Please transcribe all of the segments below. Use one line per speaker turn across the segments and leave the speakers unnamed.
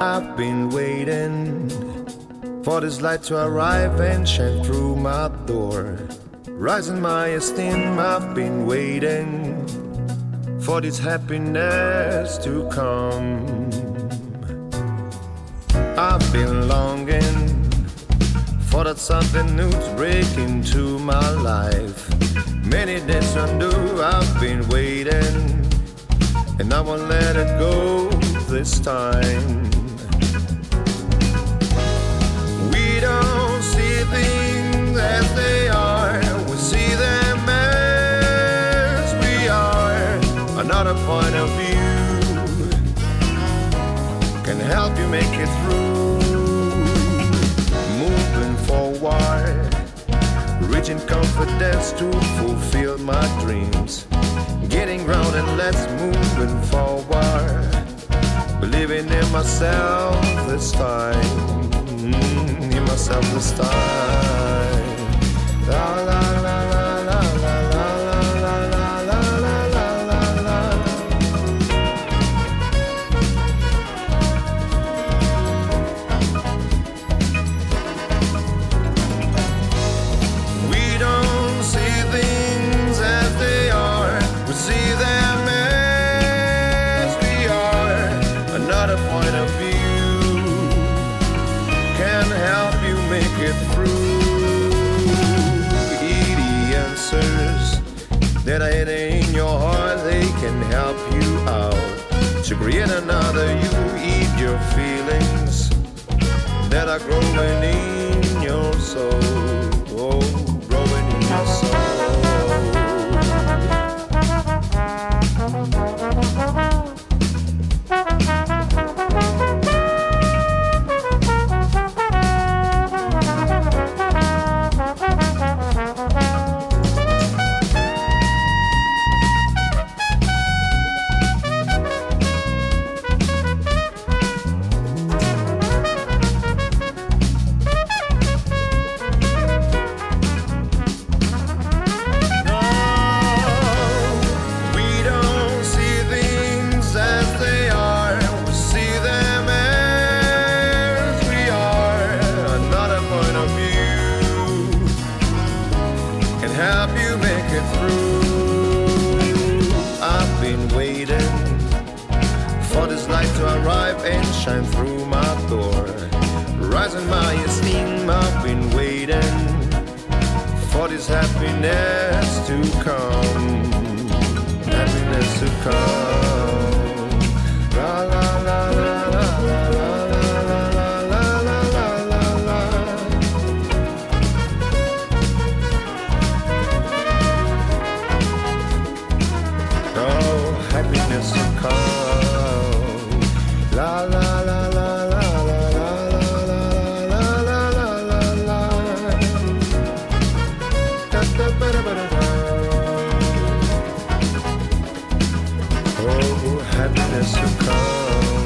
I've been waiting for this light to arrive and shine through my door. Rising my esteem, I've been waiting for this happiness to come. I've been longing for that something new to break into my life. Many days undo, I've been waiting, and I won't let it go this time. Help you make it through. Moving forward, reaching confidence to fulfill my dreams. Getting grounded, let's moving forward. Believing in myself this time myself this time. La, la. To create another you, eat your feelings that are growing in your soul. Oh, growing in your soul. Happiness to come.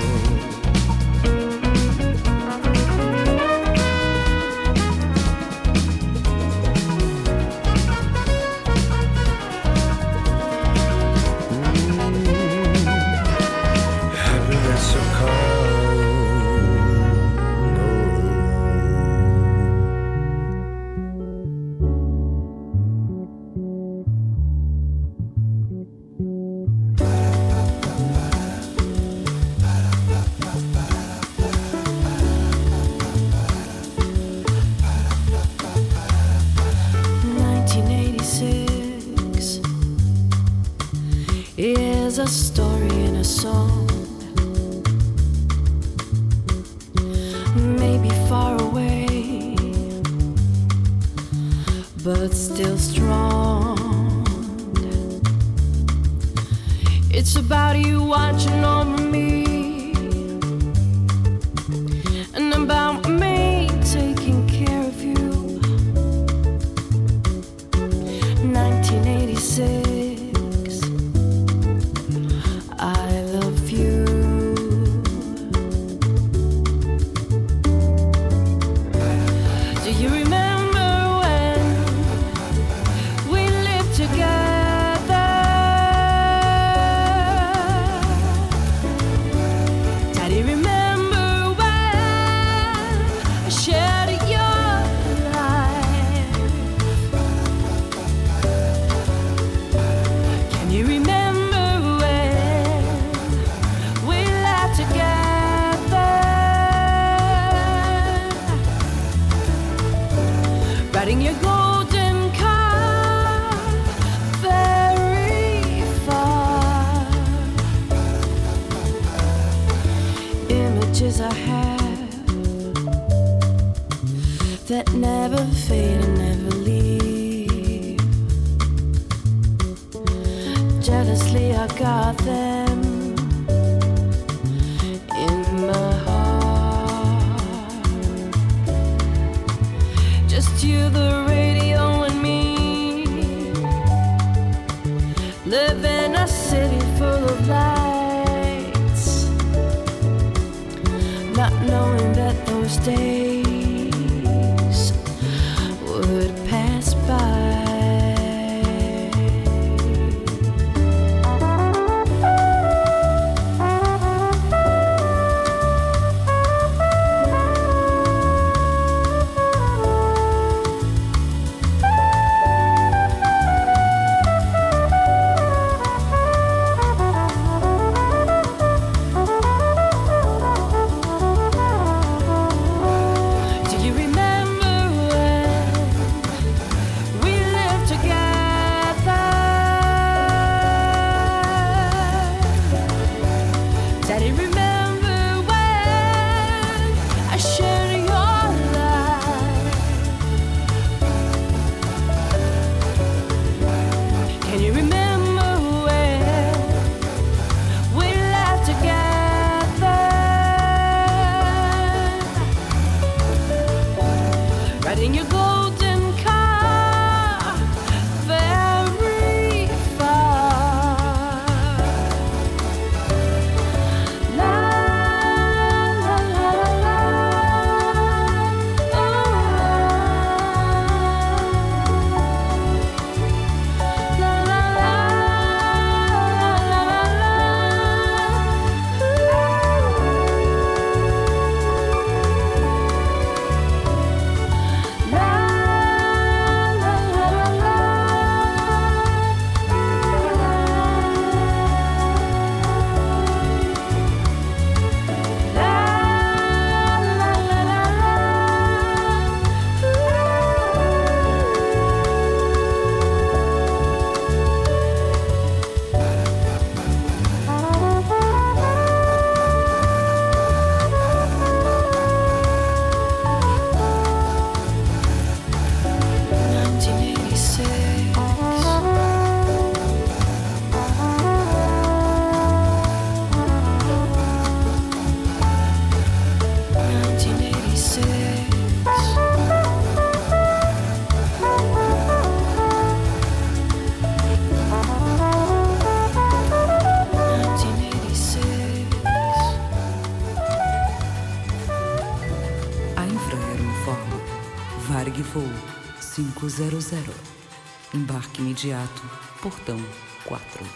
Varg voo 500. Embarque imediato. Portão 4.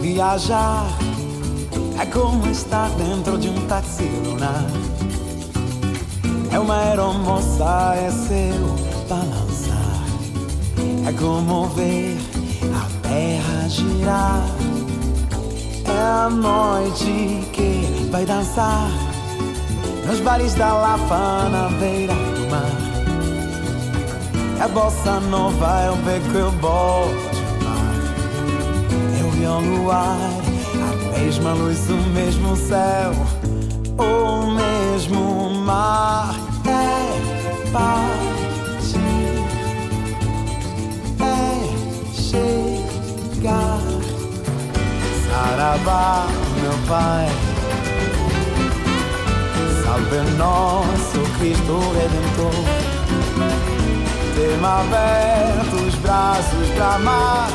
Viajar é como estar dentro de um táxi lunar. É uma aeromoça, é seu balançar. É como ver a terra girar. É a noite que vai dançar nos bares da Lapa na beira do mar. É a bossa nova, é o beco, eu bote mar. E o luar, a mesma luz, o mesmo céu, o mesmo mar. É partir, chegar. Saravá, meu Pai, salve nosso Cristo Redentor. Tema aberto, os braços pra amar.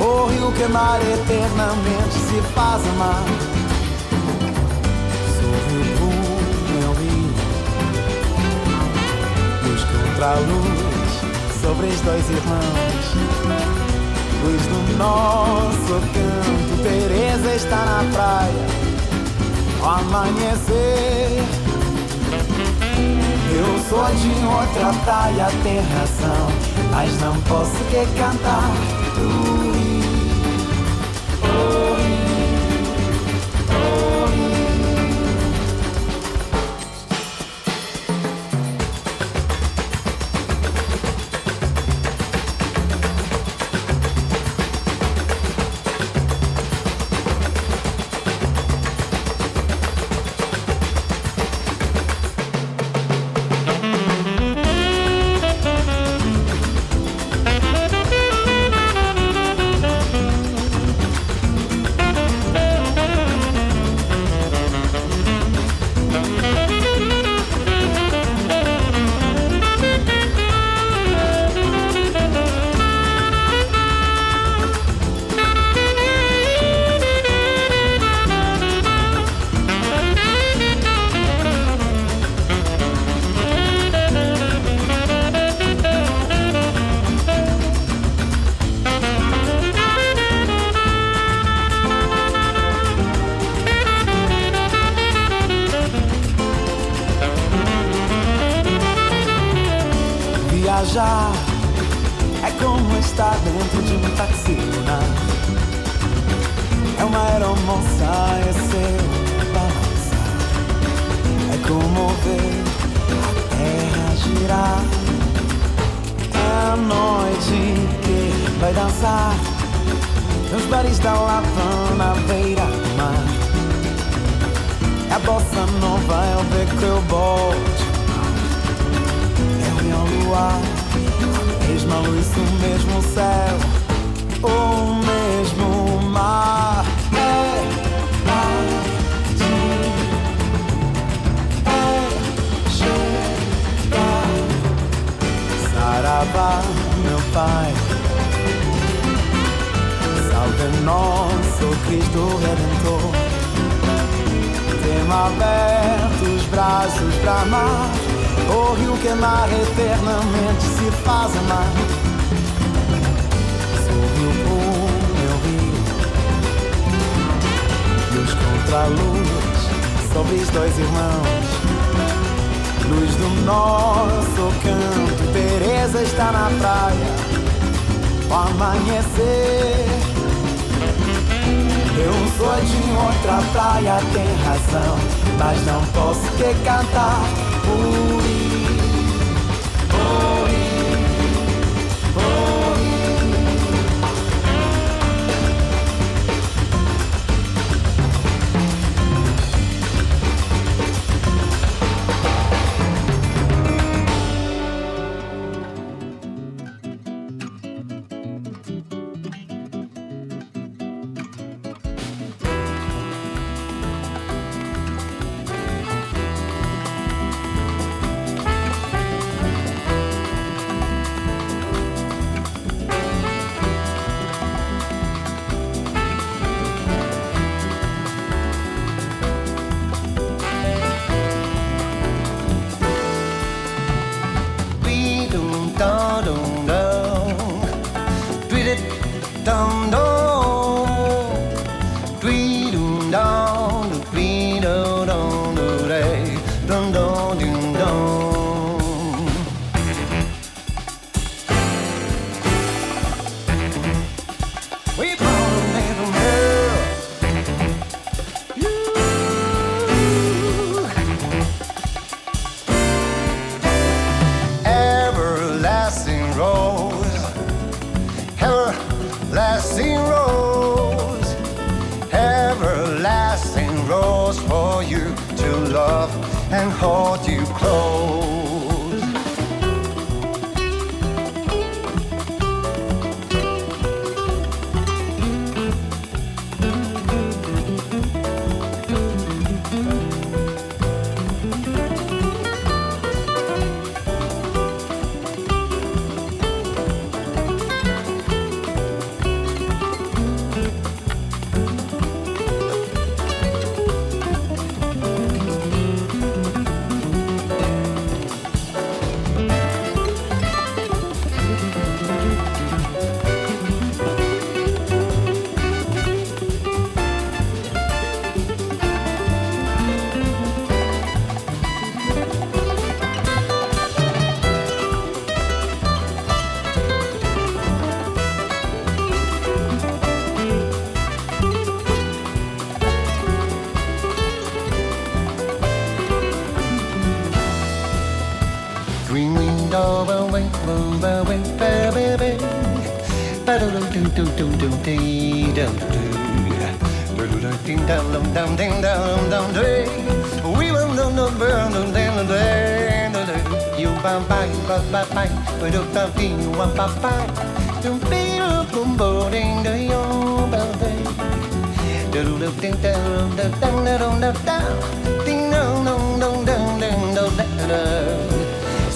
O rio que mar eternamente se faz amar. Brum, meu rio. Luz a luz, sobre os dois irmãos. Luz do nosso canto, Teresa está na praia. Ao amanhecer. Eu sou de outra praia, tem razão, mas não posso que cantar. Ui, ui, é beco, é. É meu luar, a mesma luz, o mesmo céu, o mesmo mar. É partir, é chegar. Saravá, meu pai. Salve nosso Cristo Redentor. Tema aberto os braços pra amar. O rio que mar eternamente se faz amar. Sorriu pro meu rio. Luz contra luz sobre dois irmãos. Luz do nosso canto, Teresa está na praia. O amanhecer. Eu sou de outra praia, tem razão, mas não posso que cantar. Por ir,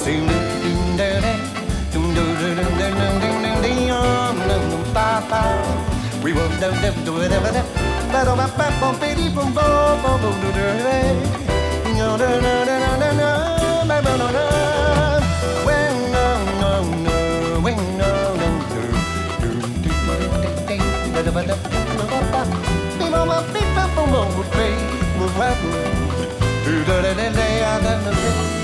Seem We will do do do do do do do. Do do. Do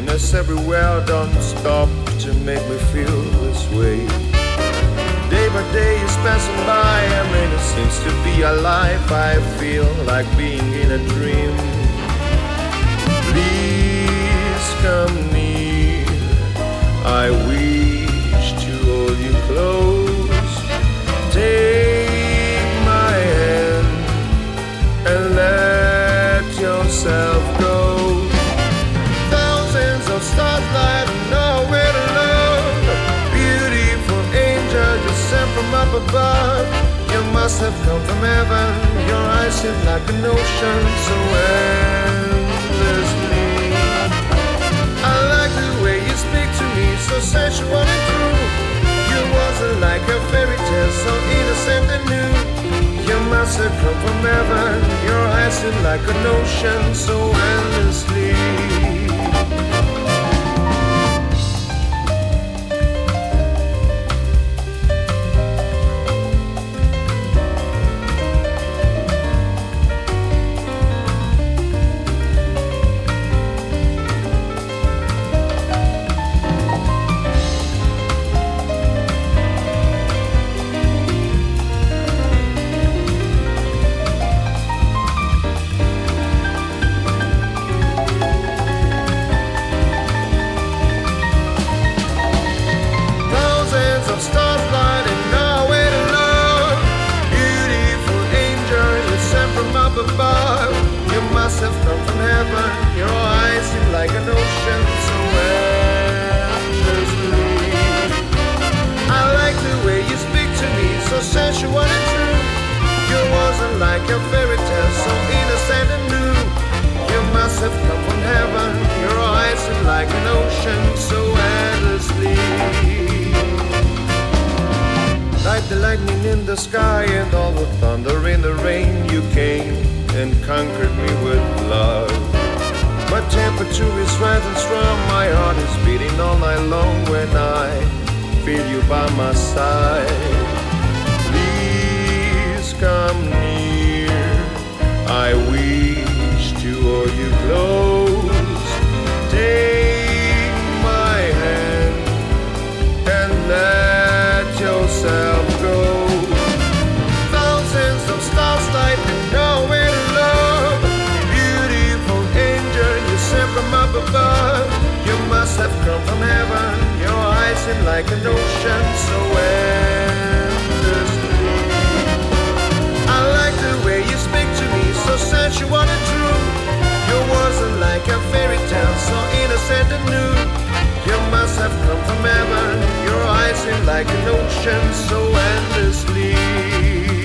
nearness everywhere. Don't stop to make me feel this way. Day by day, is passing by, a minute seems to be alive. I feel like being in a dream. Please come near. I wish to hold you close. Take above. You must have come from heaven. Your eyes seem like an ocean so endlessly. I like the way you speak to me, so sensual and true. You wasn't like a fairy tale, so innocent and new. You must have come from heaven. Your eyes seem like an ocean so endlessly. Ocean so endlessly. Like the lightning in the sky and all the thunder in the rain, you came and conquered me with love. My temperature is rising strong, my heart is beating all night long when I feel you by my side. Please come near, I wish to hold you close. Take from heaven. Your eyes seem like an ocean so endlessly. I like the way you speak to me, so sensual and true. You wasn't like a fairy tale, so innocent and new. You must have come from heaven. Your eyes seem like an ocean so endlessly.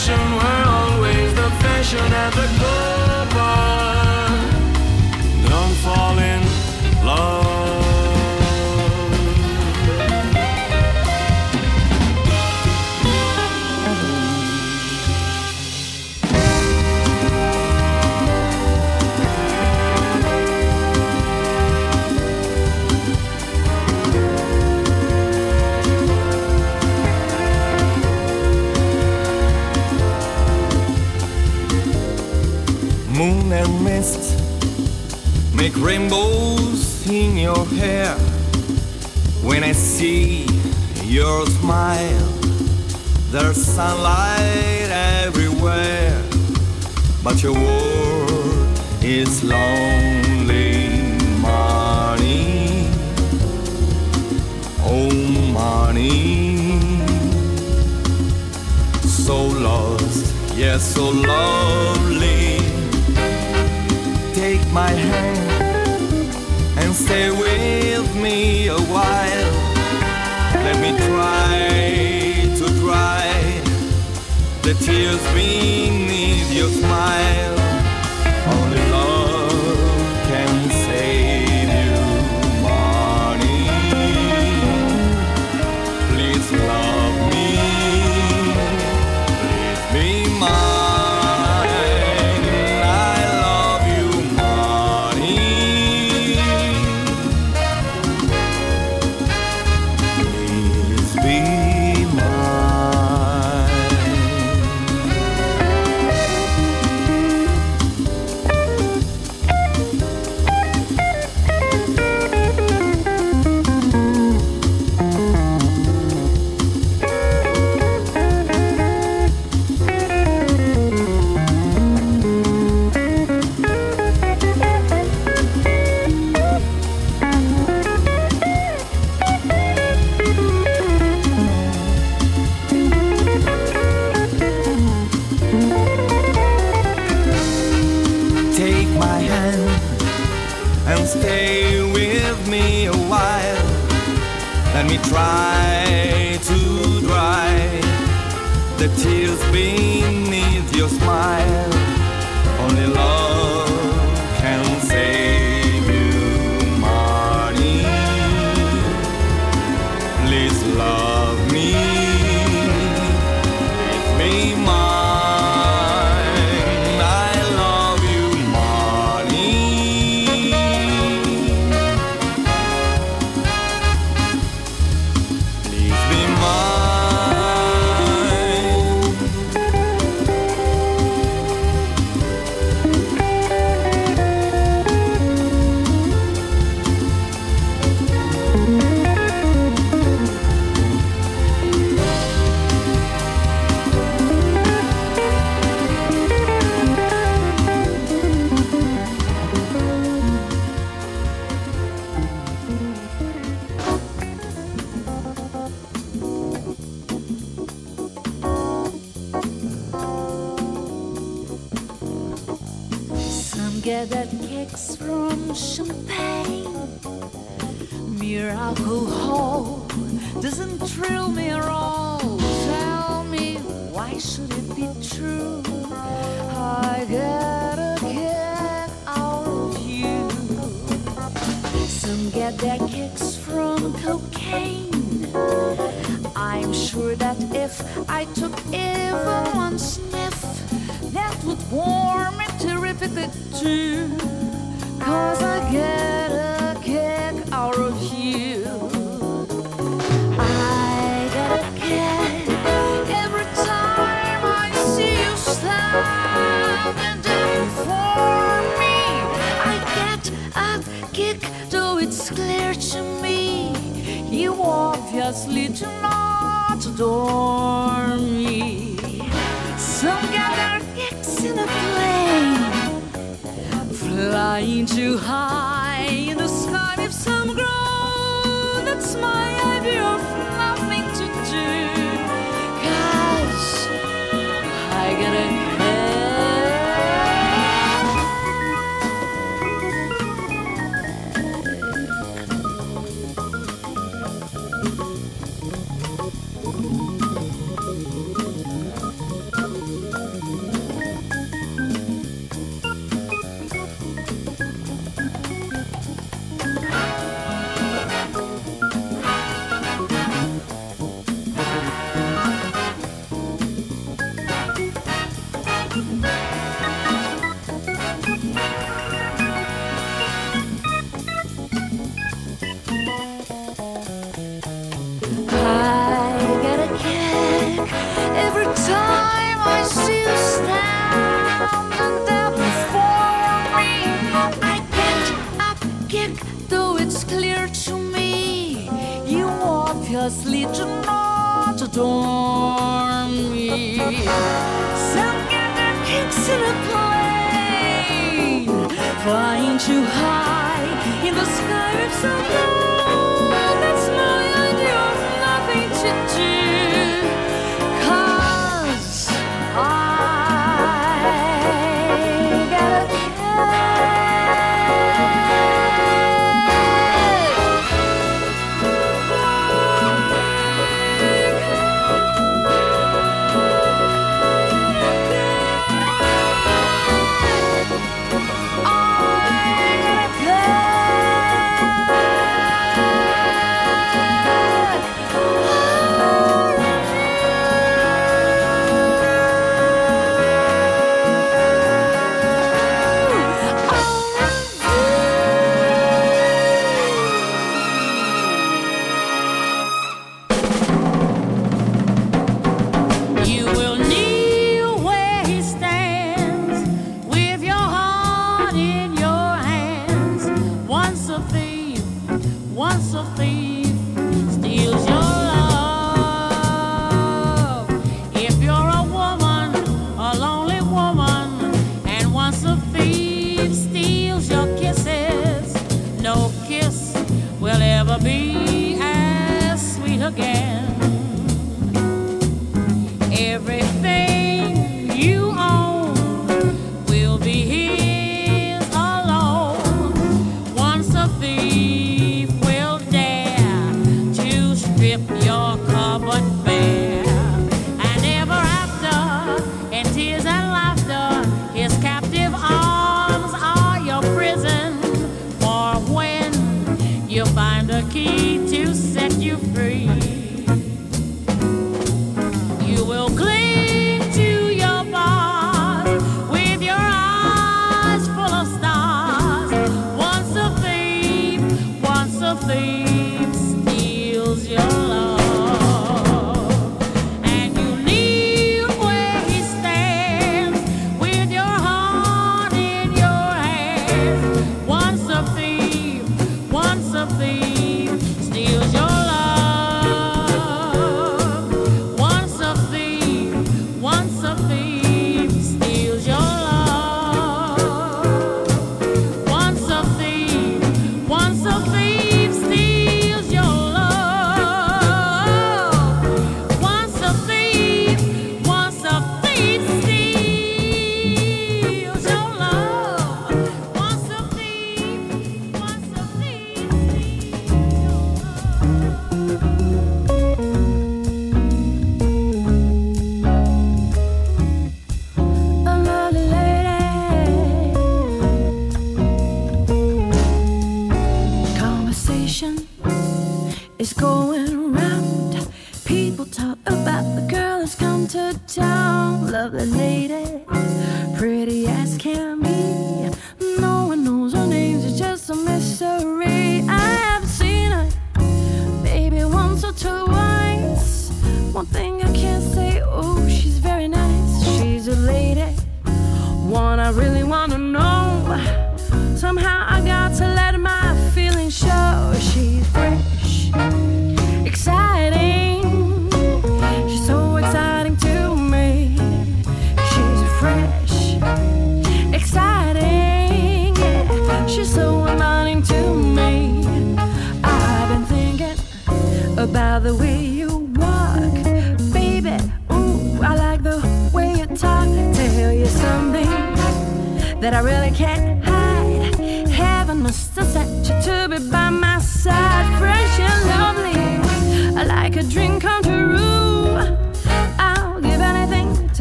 fashion, we're always the fashion at the
goal. make rainbows in your hair when I see your smile. There's sunlight everywhere, but your world is lonely money. Oh, money. So lost, yes, yeah, so lonely. Take my hand stay with me a while. Let me try to dry the tears beneath your smile.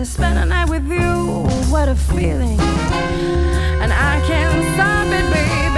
spend a night with you. What a feeling. And I can't stop it, baby.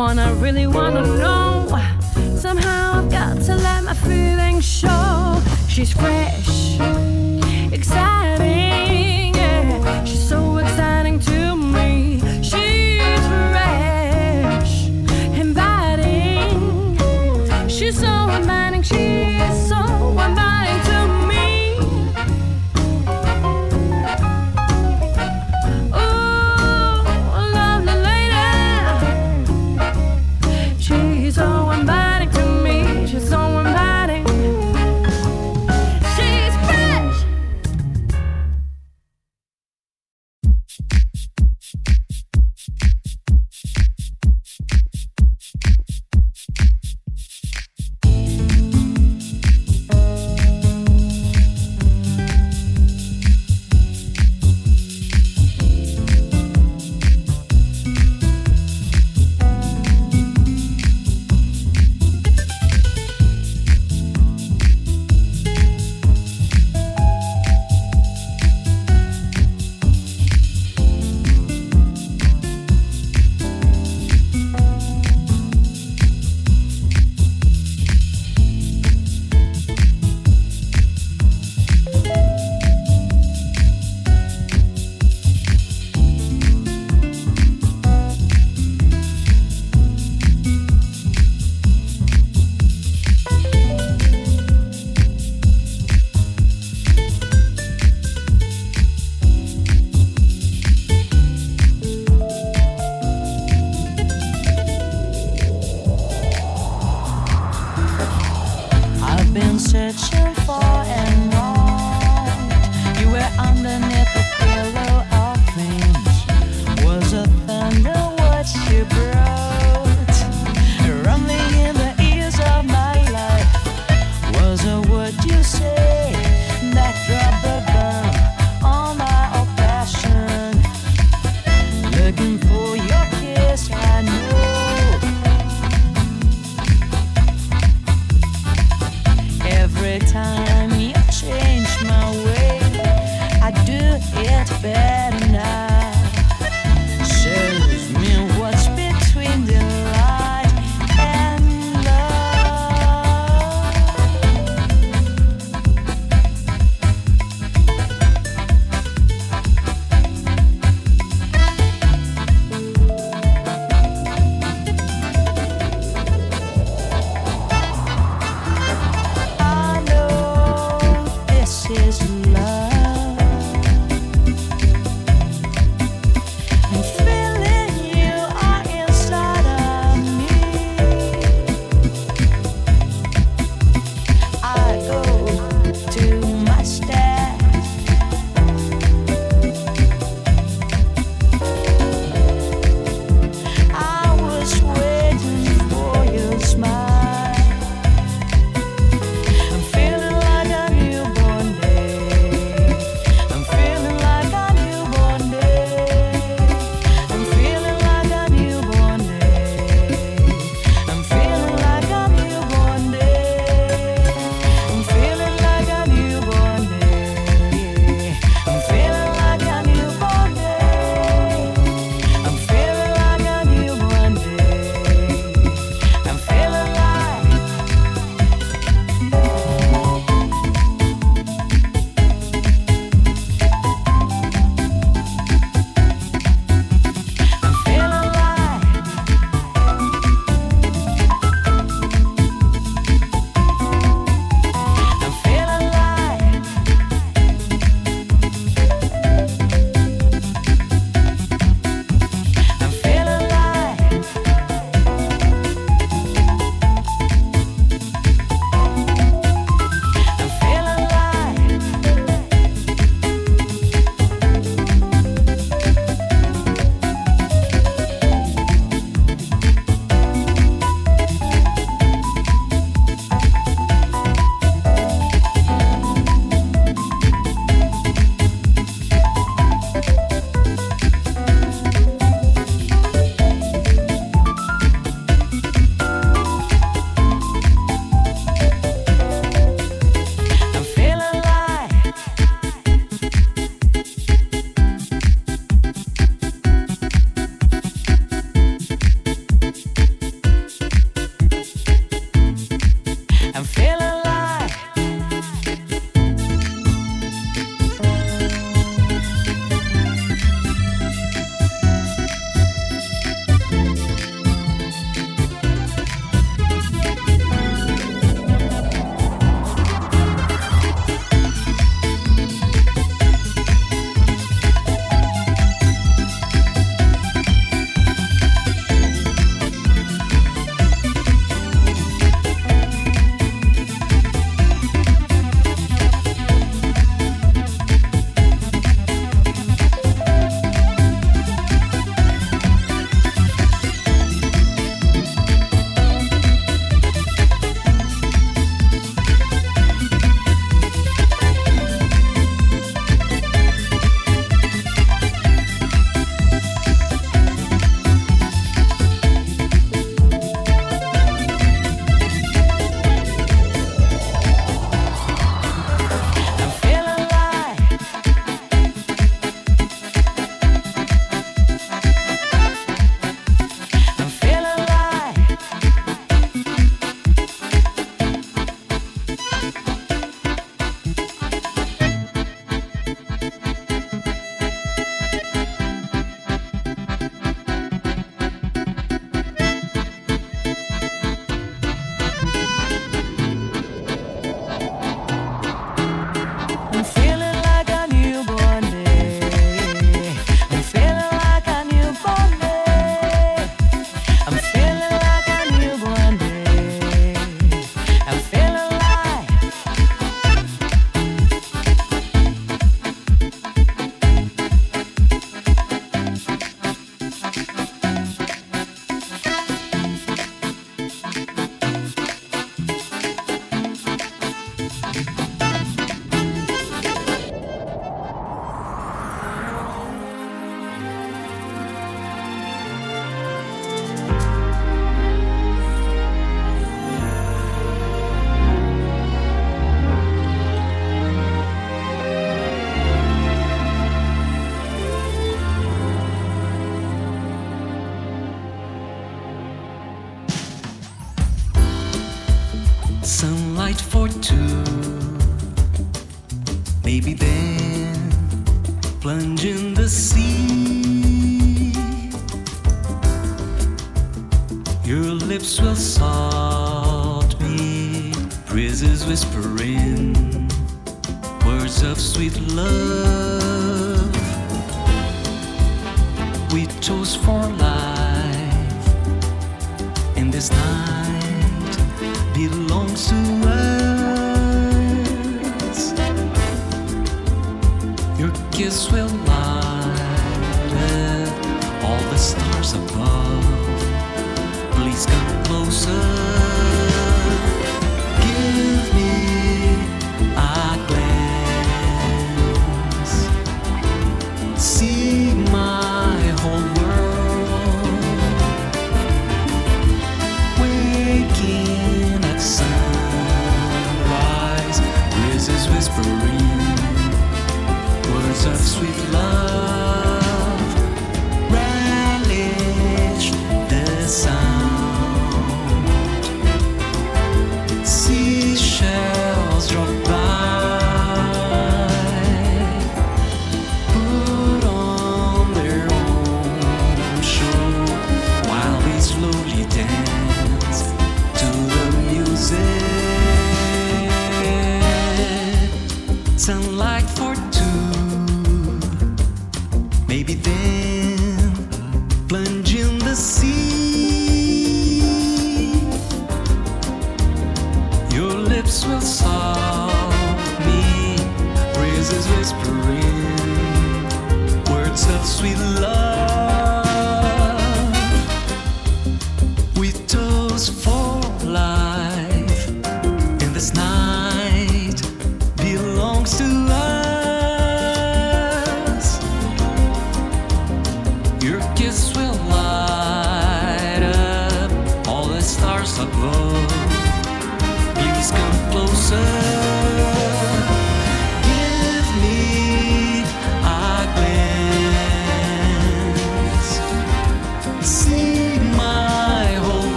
wanna, really wanna know. Somehow I've got to let my feelings show. She's free. been
searching for and want. You were
underneath